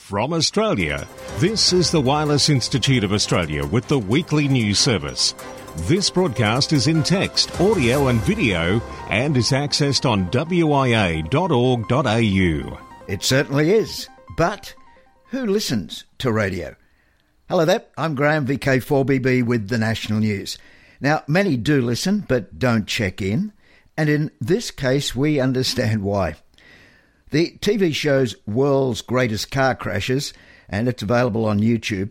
From Australia, this is the Wireless Institute of Australia with the weekly news service. This broadcast is in text, audio, and video and is accessed on wia.org.au. It certainly is. But who listens to radio? Hello there, I'm Graham VK4BB with the National News. Now, many do listen but don't check in, and in this case, we understand why. The TV show's World's Greatest Car Crashes, and it's available on YouTube,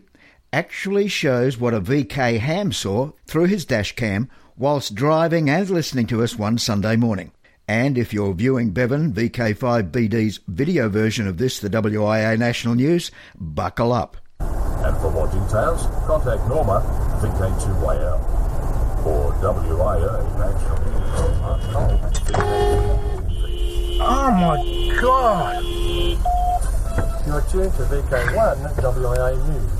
actually shows what a VK Ham saw through his dash cam whilst driving and listening to us one Sunday morning. And if you're viewing Bevan VK5BD's video version of this, the WIA National News, buckle up. And for more details, contact Norma VK2YL or WIA National News. Oh my god! You're tuned to VK1 WIA News.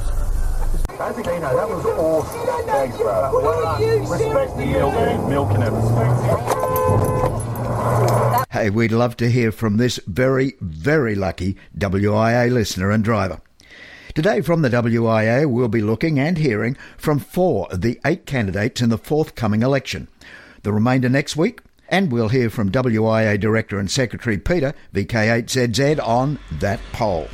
Basically, no, that was awesome. Thanks, bro. What have you Respect the milk, milking it. Respect Hey, we'd love to hear from this very, very lucky WIA listener and driver. Today from the WIA, we'll be looking and hearing from four of the eight candidates in the forthcoming election. The remainder next week, and we'll hear from WIA Director and Secretary Peter, VK8ZZ, on that poll.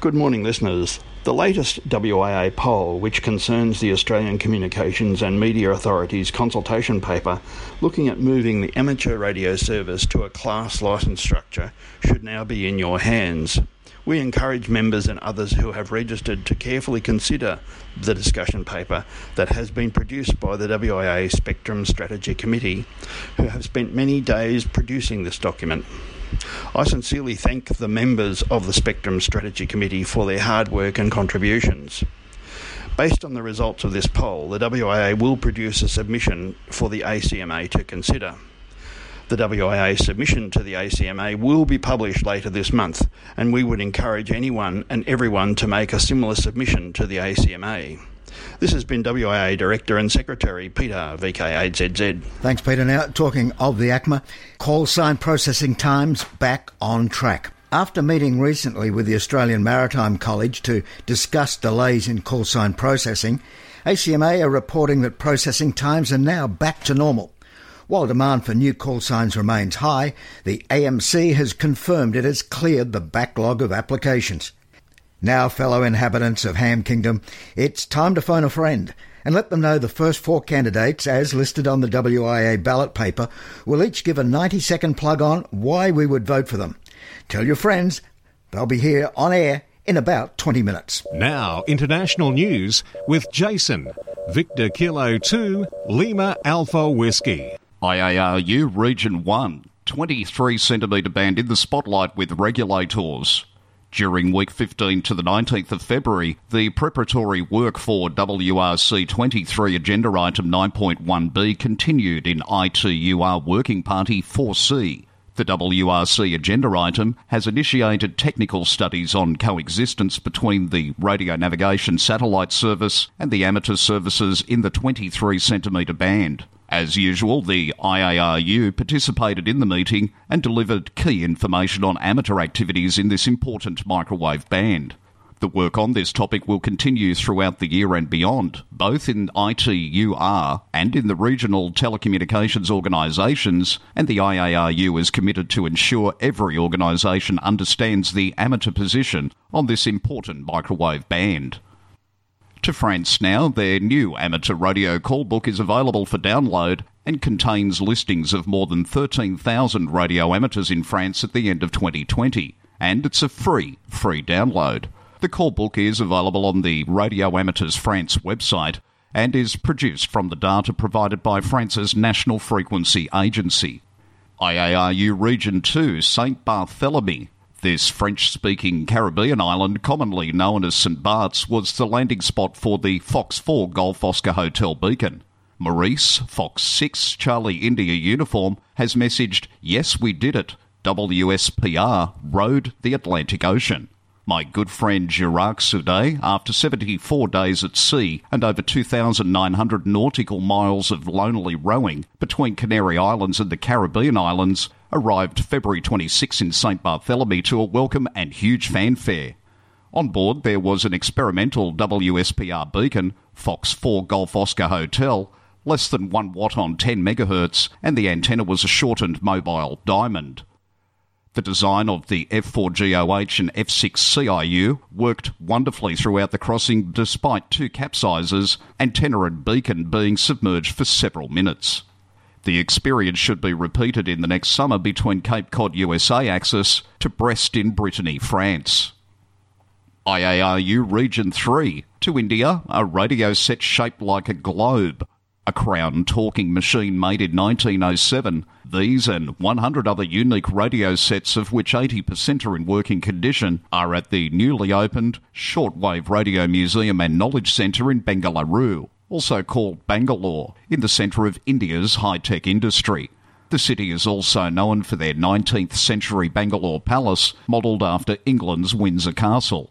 Good morning, listeners. The latest WIA poll, which concerns the Australian Communications and Media Authority's consultation paper looking at moving the amateur radio service to a class licence structure, should now be in your hands. We encourage members and others who have registered to carefully consider the discussion paper that has been produced by the WIA Spectrum Strategy Committee, who have spent many days producing this document. I sincerely thank the members of the Spectrum Strategy Committee for their hard work and contributions. Based on the results of this poll, the WIA will produce a submission for the ACMA to consider. The WIA submission to the ACMA will be published later this month, and we would encourage anyone and everyone to make a similar submission to the ACMA. This has been WIA Director and Secretary Peter VK8ZZ. Thanks, Peter. Now, talking of the ACMA, call sign processing times back on track. After meeting recently with the Australian Maritime College to discuss delays in call sign processing, ACMA are reporting that processing times are now back to normal. While demand for new call signs remains high, the AMC has confirmed it has cleared the backlog of applications. Now, fellow inhabitants of Ham Kingdom, it's time to phone a friend and let them know the first four candidates, as listed on the WIA ballot paper, will each give a 90 second plug on why we would vote for them. Tell your friends, they'll be here on air in about 20 minutes. Now, international news with Jason, Victor Kilo 2, Lima Alpha Whiskey. IARU Region 1, 23 centimetre band in the spotlight with regulators. During week 15 to the 19th of February, the preparatory work for WRC 23 agenda item 9.1b continued in ITUR Working Party 4C. The WRC agenda item has initiated technical studies on coexistence between the radio navigation satellite service and the amateur services in the 23 centimetre band. As usual, the IARU participated in the meeting and delivered key information on amateur activities in this important microwave band. The work on this topic will continue throughout the year and beyond, both in ITUR and in the regional telecommunications organisations, and the IARU is committed to ensure every organisation understands the amateur position on this important microwave band. To France now, their new amateur radio call book is available for download and contains listings of more than 13,000 radio amateurs in France at the end of 2020. And it's a free, free download. The call book is available on the Radio Amateurs France website and is produced from the data provided by France's National Frequency Agency. IARU Region 2, St. Barthélemy. This French speaking Caribbean island, commonly known as St. Bart's, was the landing spot for the Fox 4 Golf Oscar Hotel Beacon. Maurice, Fox 6 Charlie India uniform, has messaged, Yes, we did it. WSPR rode the Atlantic Ocean. My good friend Girard Soudet, after 74 days at sea and over 2,900 nautical miles of lonely rowing between Canary Islands and the Caribbean islands, arrived February 26 in St. Barthélemy to a welcome and huge fanfare. On board, there was an experimental WSPR beacon, Fox 4 Golf Oscar Hotel, less than 1 watt on 10 MHz, and the antenna was a shortened mobile diamond. The design of the F4GOH and F6CIU worked wonderfully throughout the crossing despite two capsizes, antenna and beacon being submerged for several minutes. The experience should be repeated in the next summer between Cape Cod USA axis to Brest in Brittany, France. IARU Region 3 to India, a radio set shaped like a globe a Crown talking machine made in 1907. These and 100 other unique radio sets, of which 80% are in working condition, are at the newly opened Shortwave Radio Museum and Knowledge Centre in Bengaluru, also called Bangalore, in the centre of India's high tech industry. The city is also known for their 19th century Bangalore Palace, modelled after England's Windsor Castle.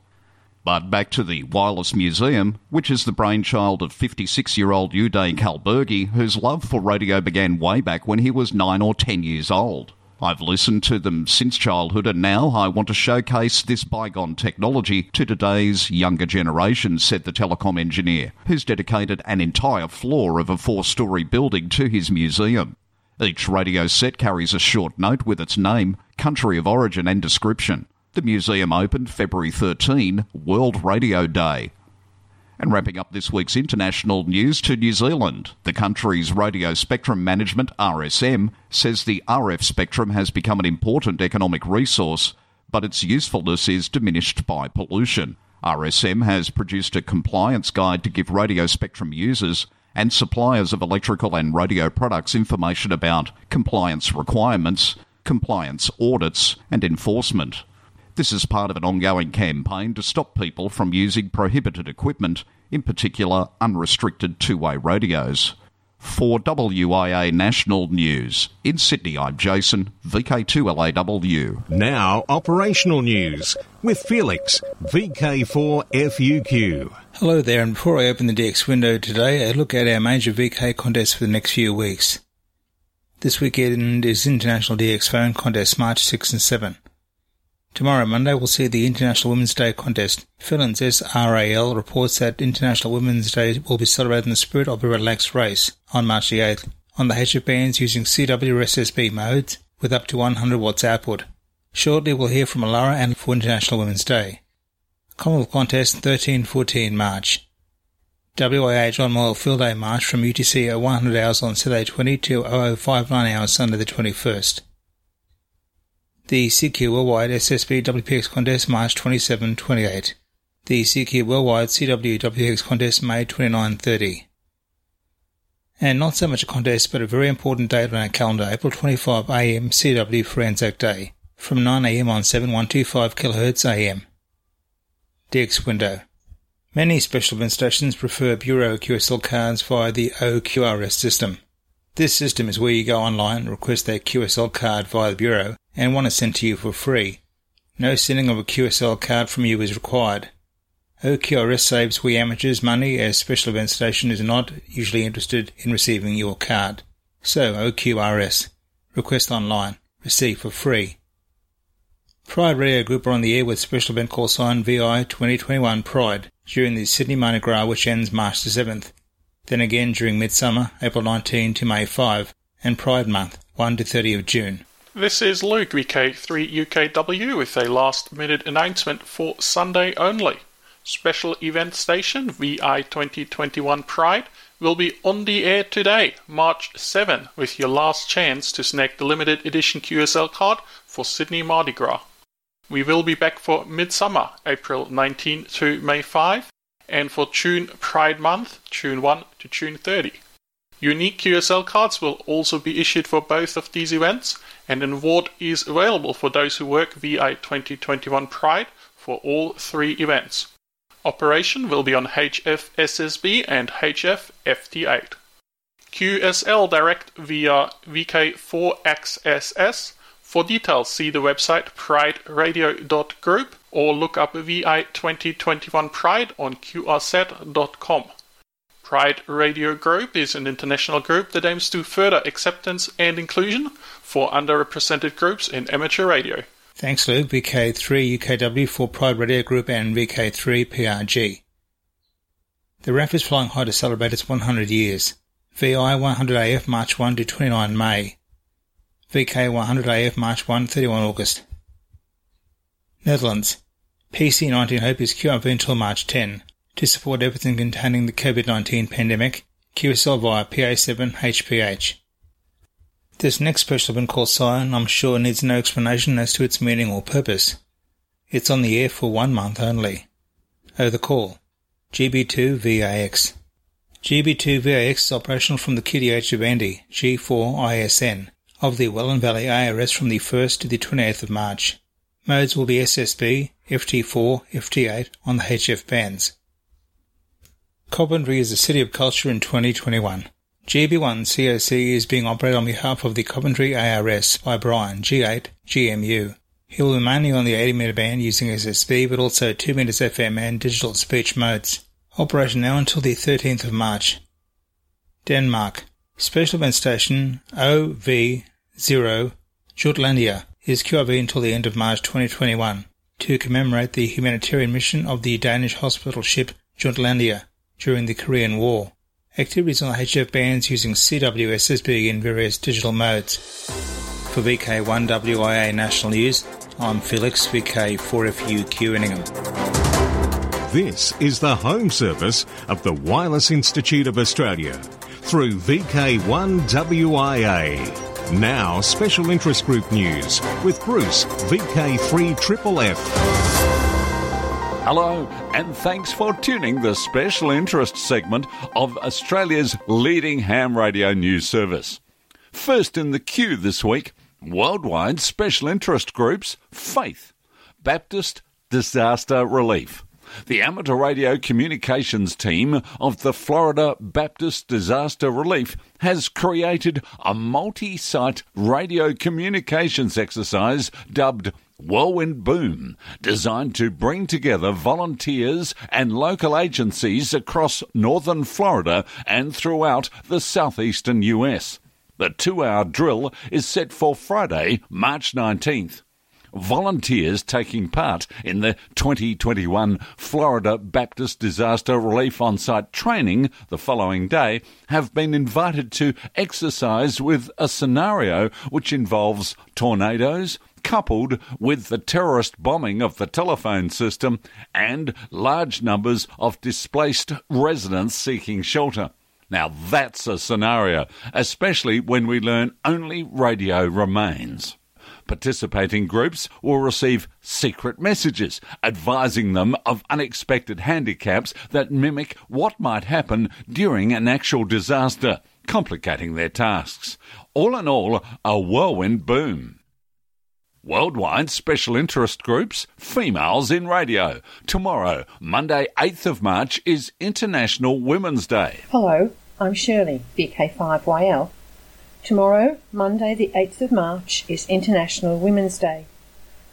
But back to the Wireless Museum, which is the brainchild of 56 year old Uday Kalburgi, whose love for radio began way back when he was 9 or 10 years old. I've listened to them since childhood, and now I want to showcase this bygone technology to today's younger generation, said the telecom engineer, who's dedicated an entire floor of a four story building to his museum. Each radio set carries a short note with its name, country of origin, and description. The museum opened February 13, World Radio Day. And wrapping up this week's international news to New Zealand, the country's Radio Spectrum Management, RSM, says the RF spectrum has become an important economic resource, but its usefulness is diminished by pollution. RSM has produced a compliance guide to give radio spectrum users and suppliers of electrical and radio products information about compliance requirements, compliance audits, and enforcement. This is part of an ongoing campaign to stop people from using prohibited equipment, in particular unrestricted two way radios. For WIA National News, in Sydney, I'm Jason, VK2LAW. Now, operational news with Felix, VK4FUQ. Hello there, and before I open the DX window today, a look at our major VK contests for the next few weeks. This weekend is International DX Phone Contest March 6 and 7. Tomorrow, Monday, we'll see the International Women's Day contest. Finland's SRAL reports that International Women's Day will be celebrated in the spirit of a relaxed race on March the 8th on the HF bands using CWSSB modes with up to 100 watts output. Shortly, we'll hear from Alara and for International Women's Day. Commonwealth Contest 13-14 March. WIA John Moyle Field Day March from UTC at 100 hours on Saturday 20 to 0059 hours Sunday the 21st. The CQ Worldwide SSB WPX Contest March 27-28. The CQ Worldwide CW WPX Contest May 29-30. And not so much a contest, but a very important date on our calendar, April 25 AM CW for Anzac Day, from 9 AM on 7125 kHz AM. DX window. Many special event stations prefer Bureau QSL cards via the OQRS system. This system is where you go online, request their QSL card via the Bureau, and one is sent to you for free. No sending of a QSL card from you is required. OQRS saves we amateurs money as Special Event Station is not usually interested in receiving your card. So OQRS. Request online. Receive for free. Pride Radio Group are on the air with special event call sign VI 2021 Pride during the Sydney Mardi Gras which ends March the 7th. Then again during Midsummer, April 19 to May 5, and Pride Month, 1 to 30 of June. This is Luke, VK3UKW, with a last minute announcement for Sunday only. Special event station VI 2021 Pride will be on the air today, March 7, with your last chance to snag the limited edition QSL card for Sydney Mardi Gras. We will be back for Midsummer, April 19 to May 5, and for June Pride Month, June 1 to June 30. Unique QSL cards will also be issued for both of these events, and an award is available for those who work VI 2021 Pride for all three events. Operation will be on HF SSB and HF FT8. QSL direct via VK4XSS. For details, see the website prideradio.group or look up VI 2021 Pride on qrz.com. Pride Radio Group is an international group that aims to further acceptance and inclusion for underrepresented groups in amateur radio. Thanks Luke, VK3 UKW for Pride Radio Group and VK3 PRG. The RAF is flying high to celebrate its 100 years. VI 100AF March 1 to 29 May. VK 100AF March 1 31 August. Netherlands. PC19 Hope is QRV until March 10 to support everything containing the COVID-19 pandemic. QSL via PA7 HPH. This next special been called Sign, I'm sure needs no explanation as to its meaning or purpose. It's on the air for one month only. Oh, the call. GB2VAX. GB2VAX is operational from the QTH of Andy, G4ISN, of the Welland Valley ARS from the 1st to the 28th of March. Modes will be SSB, FT4, FT8 on the HF bands. Coventry is a city of culture in 2021. GB1 COC is being operated on behalf of the Coventry ARS by Brian, G8, GMU. He will be mainly on the 80 meter band using SSB but also 2 meters FM and digital speech modes. Operation now until the 13th of March. Denmark. Special event station OV0 Jutlandia is QRV until the end of March 2021 to commemorate the humanitarian mission of the Danish hospital ship Jutlandia during the Korean War. Activities on HF bands using CWSSB in various digital modes. For VK1WIA National News, I'm Felix VK4FU Queuingham. This is the home service of the Wireless Institute of Australia through VK1WIA. Now, special interest group news with Bruce, VK3FFF. Hello, and thanks for tuning the special interest segment of Australia's leading ham radio news service. First in the queue this week, worldwide special interest groups Faith, Baptist Disaster Relief. The amateur radio communications team of the Florida Baptist Disaster Relief has created a multi site radio communications exercise dubbed Whirlwind Boom, designed to bring together volunteers and local agencies across northern Florida and throughout the southeastern US. The two hour drill is set for Friday, March 19th. Volunteers taking part in the 2021 Florida Baptist Disaster Relief on site training the following day have been invited to exercise with a scenario which involves tornadoes, coupled with the terrorist bombing of the telephone system and large numbers of displaced residents seeking shelter. Now that's a scenario, especially when we learn only radio remains. Participating groups will receive secret messages advising them of unexpected handicaps that mimic what might happen during an actual disaster, complicating their tasks. All in all, a whirlwind boom. Worldwide special interest groups, females in radio. Tomorrow, Monday, 8th of March, is International Women's Day. Hello, I'm Shirley, VK5YL. Tomorrow, Monday, the 8th of March, is International Women's Day.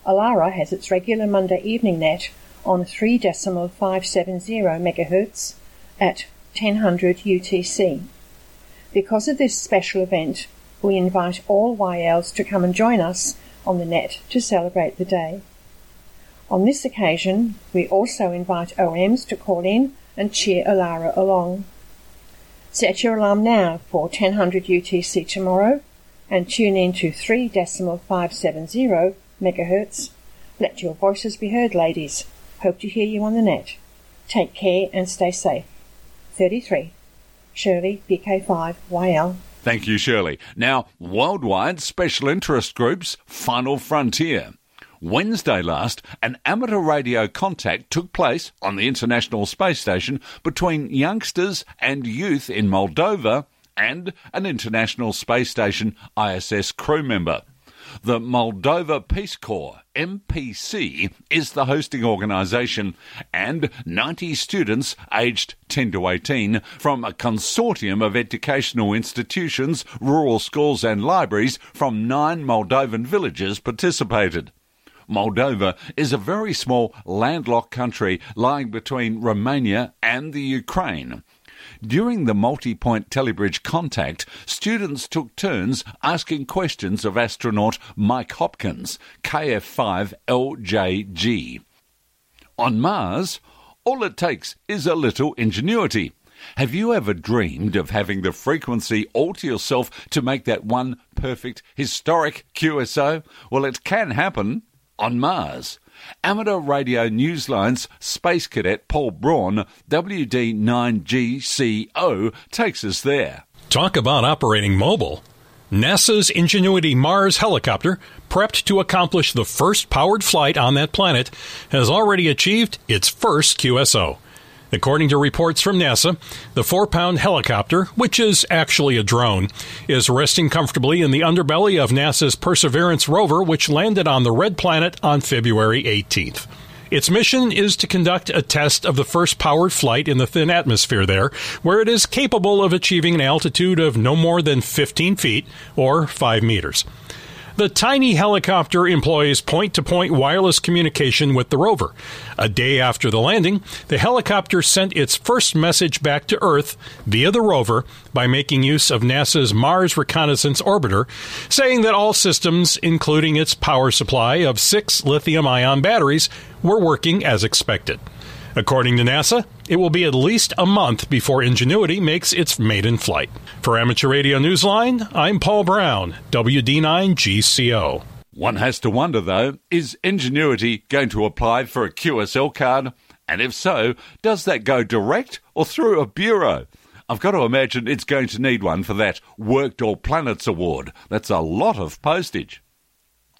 Alara has its regular Monday evening net on 3.570 MHz at 1000 UTC. Because of this special event, we invite all YLs to come and join us on the net to celebrate the day. On this occasion, we also invite OMs to call in and cheer Alara along. Set your alarm now for 1000 UTC tomorrow and tune in to 3.570 megahertz. Let your voices be heard, ladies. Hope to hear you on the net. Take care and stay safe. 33. Shirley, VK5YL. Thank you, Shirley. Now, worldwide special interest groups, Final Frontier. Wednesday last, an amateur radio contact took place on the International Space Station between youngsters and youth in Moldova and an International Space Station ISS crew member. The Moldova Peace Corps, MPC, is the hosting organisation, and 90 students aged 10 to 18 from a consortium of educational institutions, rural schools, and libraries from nine Moldovan villages participated. Moldova is a very small landlocked country lying between Romania and the Ukraine. During the multi point telebridge contact, students took turns asking questions of astronaut Mike Hopkins, KF5LJG. On Mars, all it takes is a little ingenuity. Have you ever dreamed of having the frequency all to yourself to make that one perfect, historic QSO? Well, it can happen on Mars. Amateur Radio Newsline's Space Cadet Paul Braun, WD9GCO, takes us there. Talk about operating mobile. NASA's Ingenuity Mars helicopter, prepped to accomplish the first powered flight on that planet, has already achieved its first QSO. According to reports from NASA, the four pound helicopter, which is actually a drone, is resting comfortably in the underbelly of NASA's Perseverance rover, which landed on the red planet on February 18th. Its mission is to conduct a test of the first powered flight in the thin atmosphere there, where it is capable of achieving an altitude of no more than 15 feet or 5 meters. The tiny helicopter employs point to point wireless communication with the rover. A day after the landing, the helicopter sent its first message back to Earth via the rover by making use of NASA's Mars Reconnaissance Orbiter, saying that all systems, including its power supply of six lithium ion batteries, were working as expected. According to NASA, it will be at least a month before Ingenuity makes its maiden flight. For Amateur Radio Newsline, I'm Paul Braun, WD9GCO. One has to wonder, though, is Ingenuity going to apply for a QSL card? And if so, does that go direct or through a bureau? I've got to imagine it's going to need one for that Worked All Planets award. That's a lot of postage.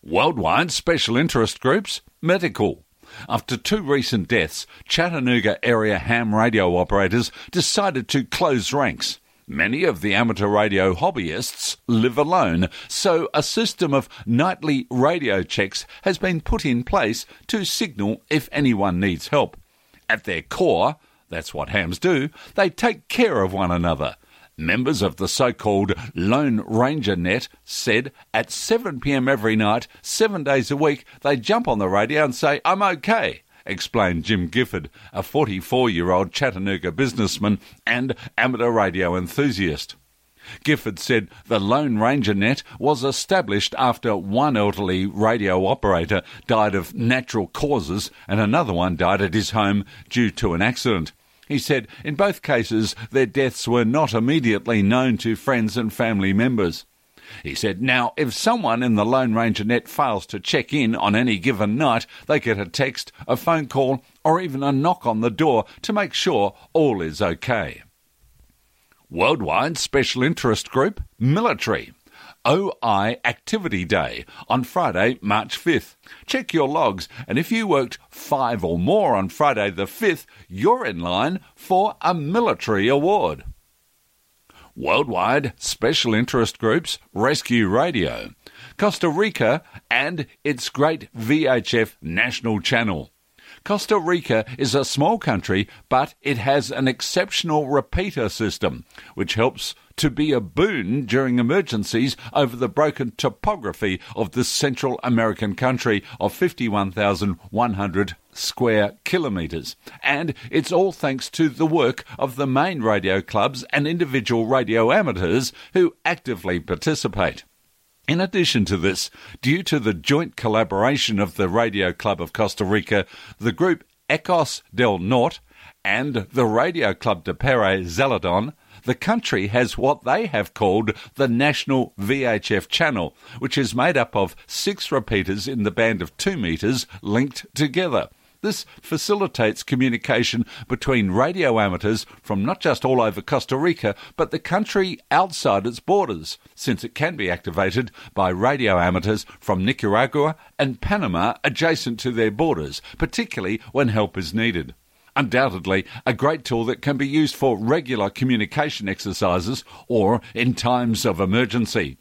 Worldwide special interest groups, medical. After two recent deaths, Chattanooga area ham radio operators decided to close ranks. Many of the amateur radio hobbyists live alone, so a system of nightly radio checks has been put in place to signal if anyone needs help. At their core, that's what hams do, they take care of one another. Members of the so called Lone Ranger Net said at 7 pm every night, seven days a week, they jump on the radio and say, I'm okay, explained Jim Gifford, a 44 year old Chattanooga businessman and amateur radio enthusiast. Gifford said the Lone Ranger Net was established after one elderly radio operator died of natural causes and another one died at his home due to an accident. He said in both cases their deaths were not immediately known to friends and family members. He said, Now, if someone in the Lone Ranger net fails to check in on any given night, they get a text, a phone call, or even a knock on the door to make sure all is okay. Worldwide Special Interest Group, Military. OI Activity Day on Friday, March 5th. Check your logs, and if you worked five or more on Friday the 5th, you're in line for a military award. Worldwide Special Interest Groups Rescue Radio. Costa Rica and its great VHF national channel. Costa Rica is a small country, but it has an exceptional repeater system, which helps to be a boon during emergencies over the broken topography of this Central American country of 51,100 square kilometres. And it's all thanks to the work of the main radio clubs and individual radio amateurs who actively participate. In addition to this, due to the joint collaboration of the Radio Club of Costa Rica, the group Ecos del Norte, and the Radio Club de Pérez Zeledón, the country has what they have called the National VHF Channel, which is made up of six repeaters in the band of two metres linked together. This facilitates communication between radio amateurs from not just all over Costa Rica, but the country outside its borders, since it can be activated by radio amateurs from Nicaragua and Panama adjacent to their borders, particularly when help is needed. Undoubtedly, a great tool that can be used for regular communication exercises or in times of emergency.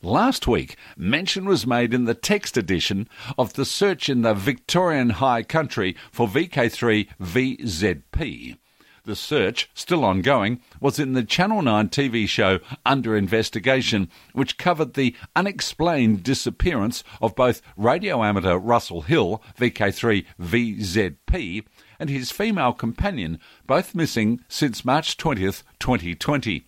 Last week, mention was made in the text edition of the search in the Victorian High Country for VK3 VZP. The search, still ongoing, was in the Channel 9 TV show Under Investigation, which covered the unexplained disappearance of both radio amateur Russell Hill, VK3 VZP, and his female companion, both missing since March 20th, 2020.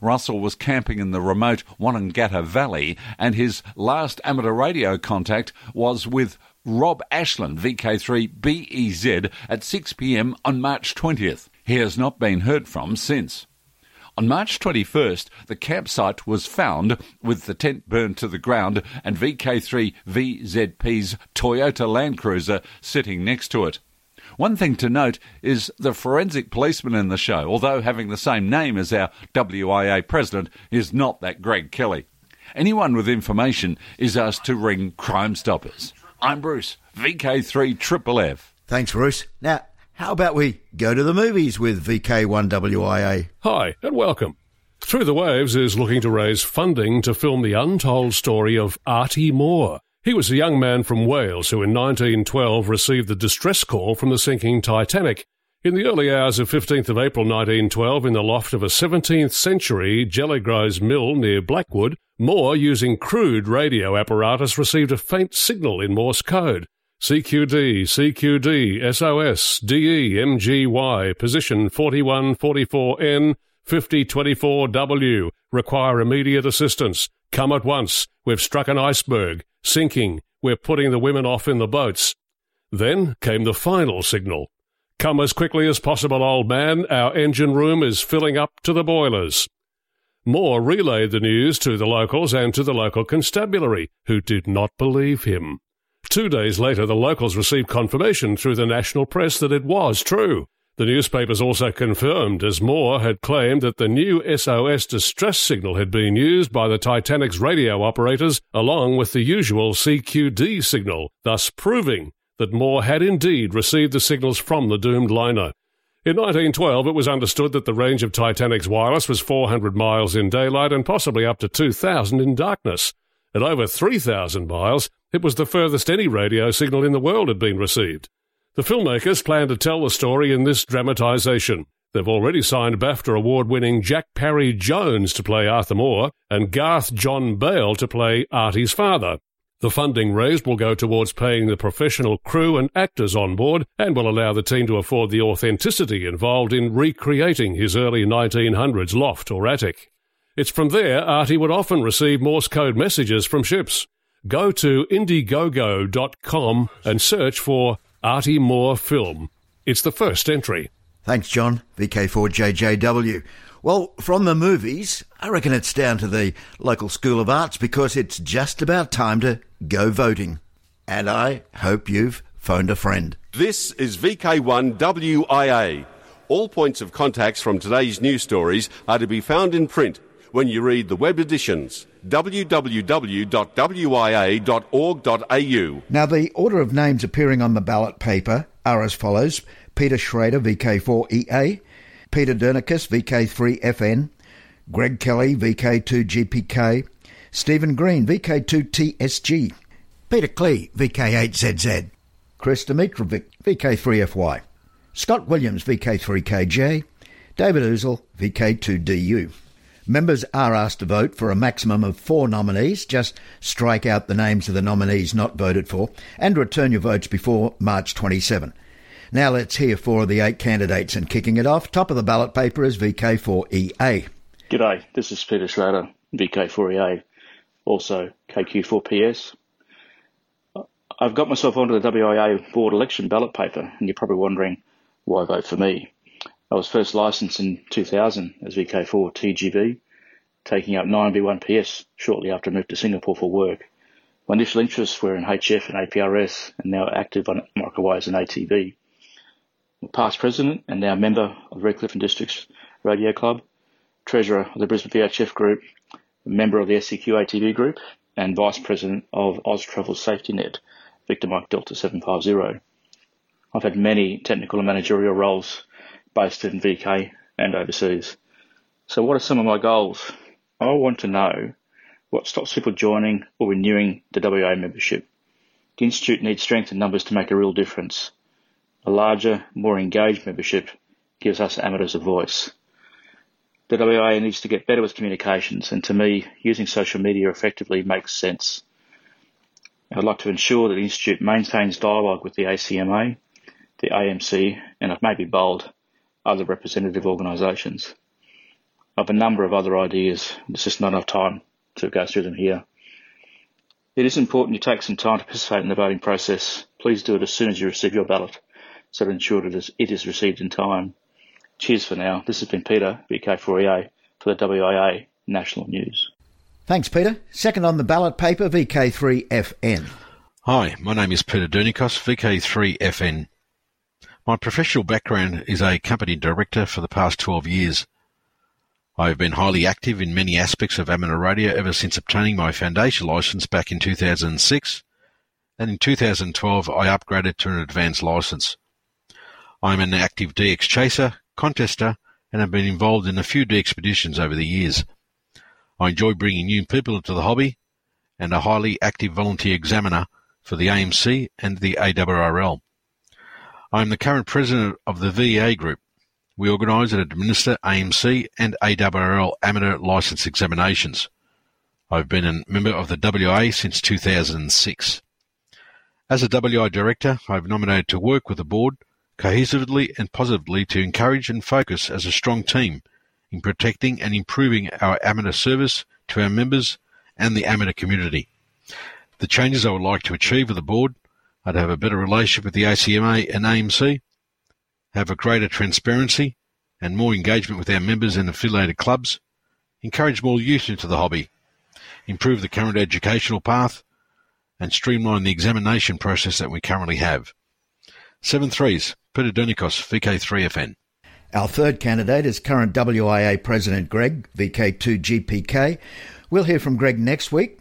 Russell was camping in the remote Wonnangatta Valley, and his last amateur radio contact was with Rob Ashland, VK3BEZ, at 6 pm on March 20th. He has not been heard from since. On March 21st, the campsite was found with the tent burned to the ground and VK3 VZP's Toyota Land Cruiser sitting next to it. One thing to note is the forensic policeman in the show, although having the same name as our WIA president, is not that Greg Kelly. Anyone with information is asked to ring Crime Stoppers. I'm Bruce, VK3 Triple F. Thanks, Bruce. Now, how about we go to the movies with VK1WIA? Hi, and welcome. Through the Waves is looking to raise funding to film the untold story of Artie Moore. He was a young man from Wales who in 1912 received the distress call from the sinking Titanic. In the early hours of 15th of April 1912, in the loft of a 17th century Gelligroes mill near Blackwood, Moore, using crude radio apparatus, received a faint signal in Morse code. CQD, CQD, SOS, DE, MGY, position 4144N, 5024W, require immediate assistance. Come at once. We've struck an iceberg. Sinking. We're putting the women off in the boats. Then came the final signal. Come as quickly as possible, old man. Our engine room is filling up to the boilers. Moore relayed the news to the locals and to the local constabulary, who did not believe him. Two days later, the locals received confirmation through the national press that it was true. The newspapers also confirmed, as Moore had claimed that the new SOS distress signal had been used by the Titanic's radio operators along with the usual CQD signal, thus proving that Moore had indeed received the signals from the doomed liner. In 1912, it was understood that the range of Titanic's wireless was 400 miles in daylight and possibly up to 2,000 in darkness. At over 3,000 miles, it was the furthest any radio signal in the world had been received. The filmmakers plan to tell the story in this dramatisation. They've already signed BAFTA award winning Jack Parry Jones to play Arthur Moore and Garth John Bale to play Artie's father. The funding raised will go towards paying the professional crew and actors on board and will allow the team to afford the authenticity involved in recreating his early 1900s loft or attic. It's from there Artie would often receive Morse code messages from ships go to Indiegogo.com and search for Artie Moore Film. It's the first entry. Thanks, John. VK4JJW. Well, from the movies, I reckon it's down to the local School of Arts because it's just about time to go voting. And I hope you've phoned a friend. This is VK1WIA. All points of contacts from today's news stories are to be found in print when you read the web editions www.wia.org.au. Now, the order of names appearing on the ballot paper are as follows. Peter Schrader, VK4EA, Peter Dernikos, VK3FN, Greg Kelly, VK2GPK, Stephen Green, VK2TSG, Peter Clee, VK8ZZ, Chris Dimitrovic, VK3FY, Scott Williams, VK3KJ, David Ousel, VK2DU. Members are asked to vote for a maximum of four nominees. Just strike out the names of the nominees not voted for and return your votes before March 27. Now let's hear four of the eight candidates and kicking it off. Top of the ballot paper is VK4EA. G'day, this is Peter Schrader, VK4EA, also KQ4PS. I've got myself onto the WIA board election ballot paper, and you're probably wondering why vote for me. I was first licensed in 2000 as VK4 TGV, taking up 9B1PS shortly after I moved to Singapore for work. My initial interests were in HF and APRS, and now active on microwaves and ATV. I'm past president and now member of Redcliffe and Districts Radio Club, treasurer of the Brisbane VHF Group, member of the SCQ ATV Group, and vice president of Oz Travel Safety Net, Victor Mike Delta 750. I've had many technical and managerial roles based in VK and overseas. So what are some of my goals? I want to know what stops people joining or renewing the WA membership. The Institute needs strength in numbers to make a real difference. A larger, more engaged membership gives us amateurs a voice. The WA needs to get better with communications, and to me, using social media effectively makes sense. I'd like to ensure that the Institute maintains dialogue with the ACMA the AMC, and I've maybe bold other representative organisations. I've a number of other ideas. There's just not enough time to go through them here. It is important you take some time to participate in the voting process. Please do it as soon as you receive your ballot so to ensure that it is received in time. Cheers for now. This has been Peter, VK4EA, for the WIA National News. Thanks, Peter. Second on the ballot paper, VK3FN. Hi, my name is Peter Dernikos, VK3FN. My professional background is a company director for the past 12 years. I have been highly active in many aspects of amateur radio ever since obtaining my foundation license back in 2006, and in 2012 I upgraded to an advanced license. I am an active DX chaser, contester, and have been involved in a few DXpeditions over the years. I enjoy bringing new people into the hobby and a highly active volunteer examiner for the AMC and the ARRL. I am the current president of the VA group. We organise and administer AMC and ARRL amateur licence examinations. I've been a member of the WA since 2006. As a WI director, I've nominated to work with the board cohesively and positively to encourage and focus as a strong team in protecting and improving our amateur service to our members and the amateur community. The changes I would like to achieve with the board to have a better relationship with the ACMA and AMC, have a greater transparency and more engagement with our members and affiliated clubs, encourage more youth into the hobby, improve the current educational path, and streamline the examination process that we currently have. Seven threes, Peter Dernikos, VK3FN. Our third candidate is current WIA President Greg, VK2GPK. We'll hear from Greg next week.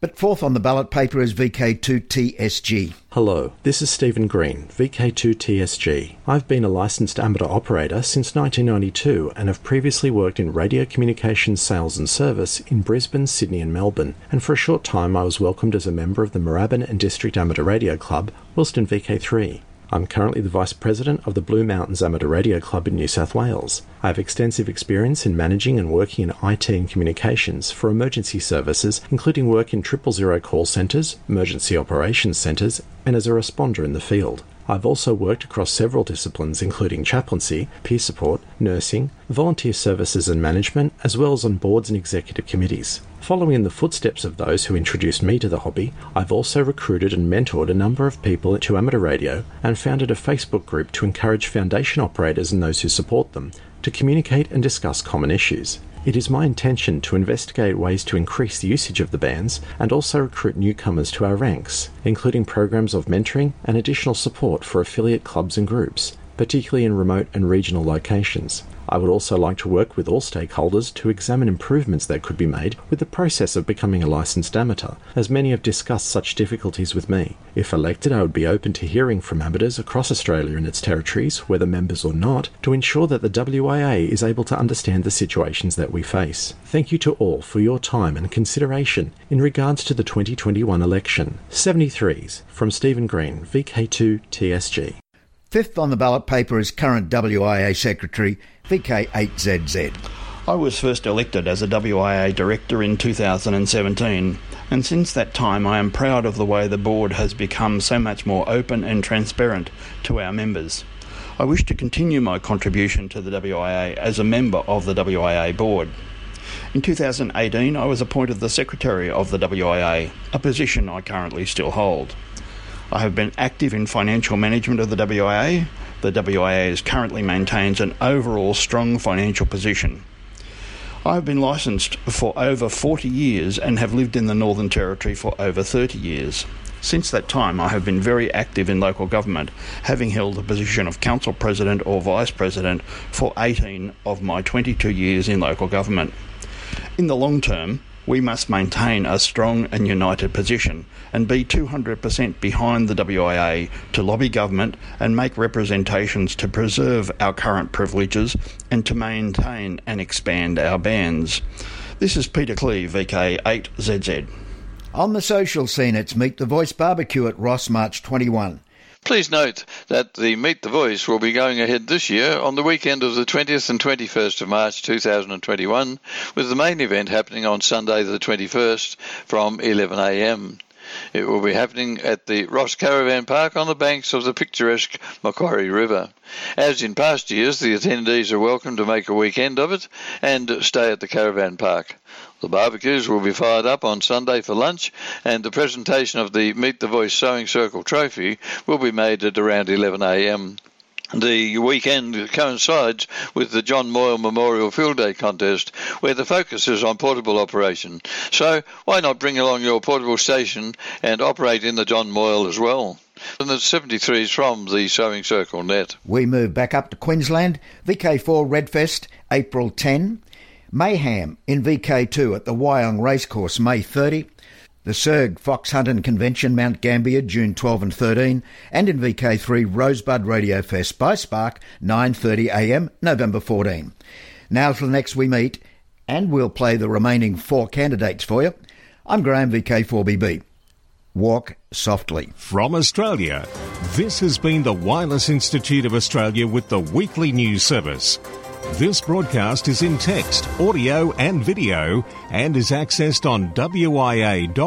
But fourth on the ballot paper is VK2TSG. Hello, this is Stephen Green, VK2TSG. I've been a licensed amateur operator since 1992 and have previously worked in radio communications sales and service in Brisbane, Sydney, and Melbourne. And for a short time, I was welcomed as a member of the Moorabbin and District Amateur Radio Club, whilst in VK3. I'm currently the Vice President of the Blue Mountains Amateur Radio Club in New South Wales. I have extensive experience in managing and working in IT and communications for emergency services, including work in triple zero call centres, emergency operations centres, and as a responder in the field. I've also worked across several disciplines, including chaplaincy, peer support, nursing, volunteer services and management, as well as on boards and executive committees. Following in the footsteps of those who introduced me to the hobby, I've also recruited and mentored a number of people to amateur radio and founded a Facebook group to encourage foundation operators and those who support them to communicate and discuss common issues. It is my intention to investigate ways to increase the usage of the bands and also recruit newcomers to our ranks, including programs of mentoring and additional support for affiliate clubs and groups, particularly in remote and regional locations. I would also like to work with all stakeholders to examine improvements that could be made with the process of becoming a licensed amateur, as many have discussed such difficulties with me. If elected, I would be open to hearing from amateurs across Australia and its territories, whether members or not, to ensure that the WIA is able to understand the situations that we face. Thank you to all for your time and consideration in regards to the 2021 election. 73s from Stephen Green, VK2 TSG. Fifth on the ballot paper is current WIA Secretary VK8ZZ. I was first elected as a WIA director in 2017, and since that time I am proud of the way the board has become so much more open and transparent to our members. I wish to continue my contribution to the WIA as a member of the WIA board. In 2018, I was appointed the Secretary of the WIA, a position I currently still hold. I have been active in financial management of the WIA. The WIA is currently maintains an overall strong financial position. I have been licensed for over 40 years and have lived in the Northern Territory for over 30 years. Since that time, I have been very active in local government, having held the position of council president or vice president for 18 of my 22 years in local government. In the long term, we must maintain a strong and united position and be 200% behind the WIA to lobby government and make representations to preserve our current privileges and to maintain and expand our bands. This is Peter Cleve, VK8ZZ. On the social scene, it's Meet the Voice barbecue at Ross March 21. Please note that the Meet the Voice will be going ahead this year on the weekend of the 20th and 21st of March 2021, with the main event happening on Sunday the 21st from 11am. It will be happening at the Ross Caravan Park on the banks of the picturesque Macquarie River. As in past years, the attendees are welcome to make a weekend of it and stay at the caravan park. The barbecues will be fired up on Sunday for lunch, and the presentation of the Meet the Voice Sewing Circle trophy will be made at around 11am. The weekend coincides with the John Moyle Memorial Field Day contest, where the focus is on portable operation. So why not bring along your portable station and operate in the John Moyle as well? And the 73s from the Sewing Circle net. We move back up to Queensland. VK4 Redfest, April 10. Mayhem in VK2 at the Wyong Racecourse, May 30 the SERG Fox Hunting Convention, Mount Gambier, June 12 and 13, and in VK3 Rosebud Radio Fest by Spark, 9.30am, November 14. Now the next we meet, and we'll play the remaining four candidates for you. I'm Graham, VK4BB. Walk softly. From Australia, this has been the Wireless Institute of Australia with the weekly news service. This broadcast is in text, audio, and video and is accessed on wia.org.au.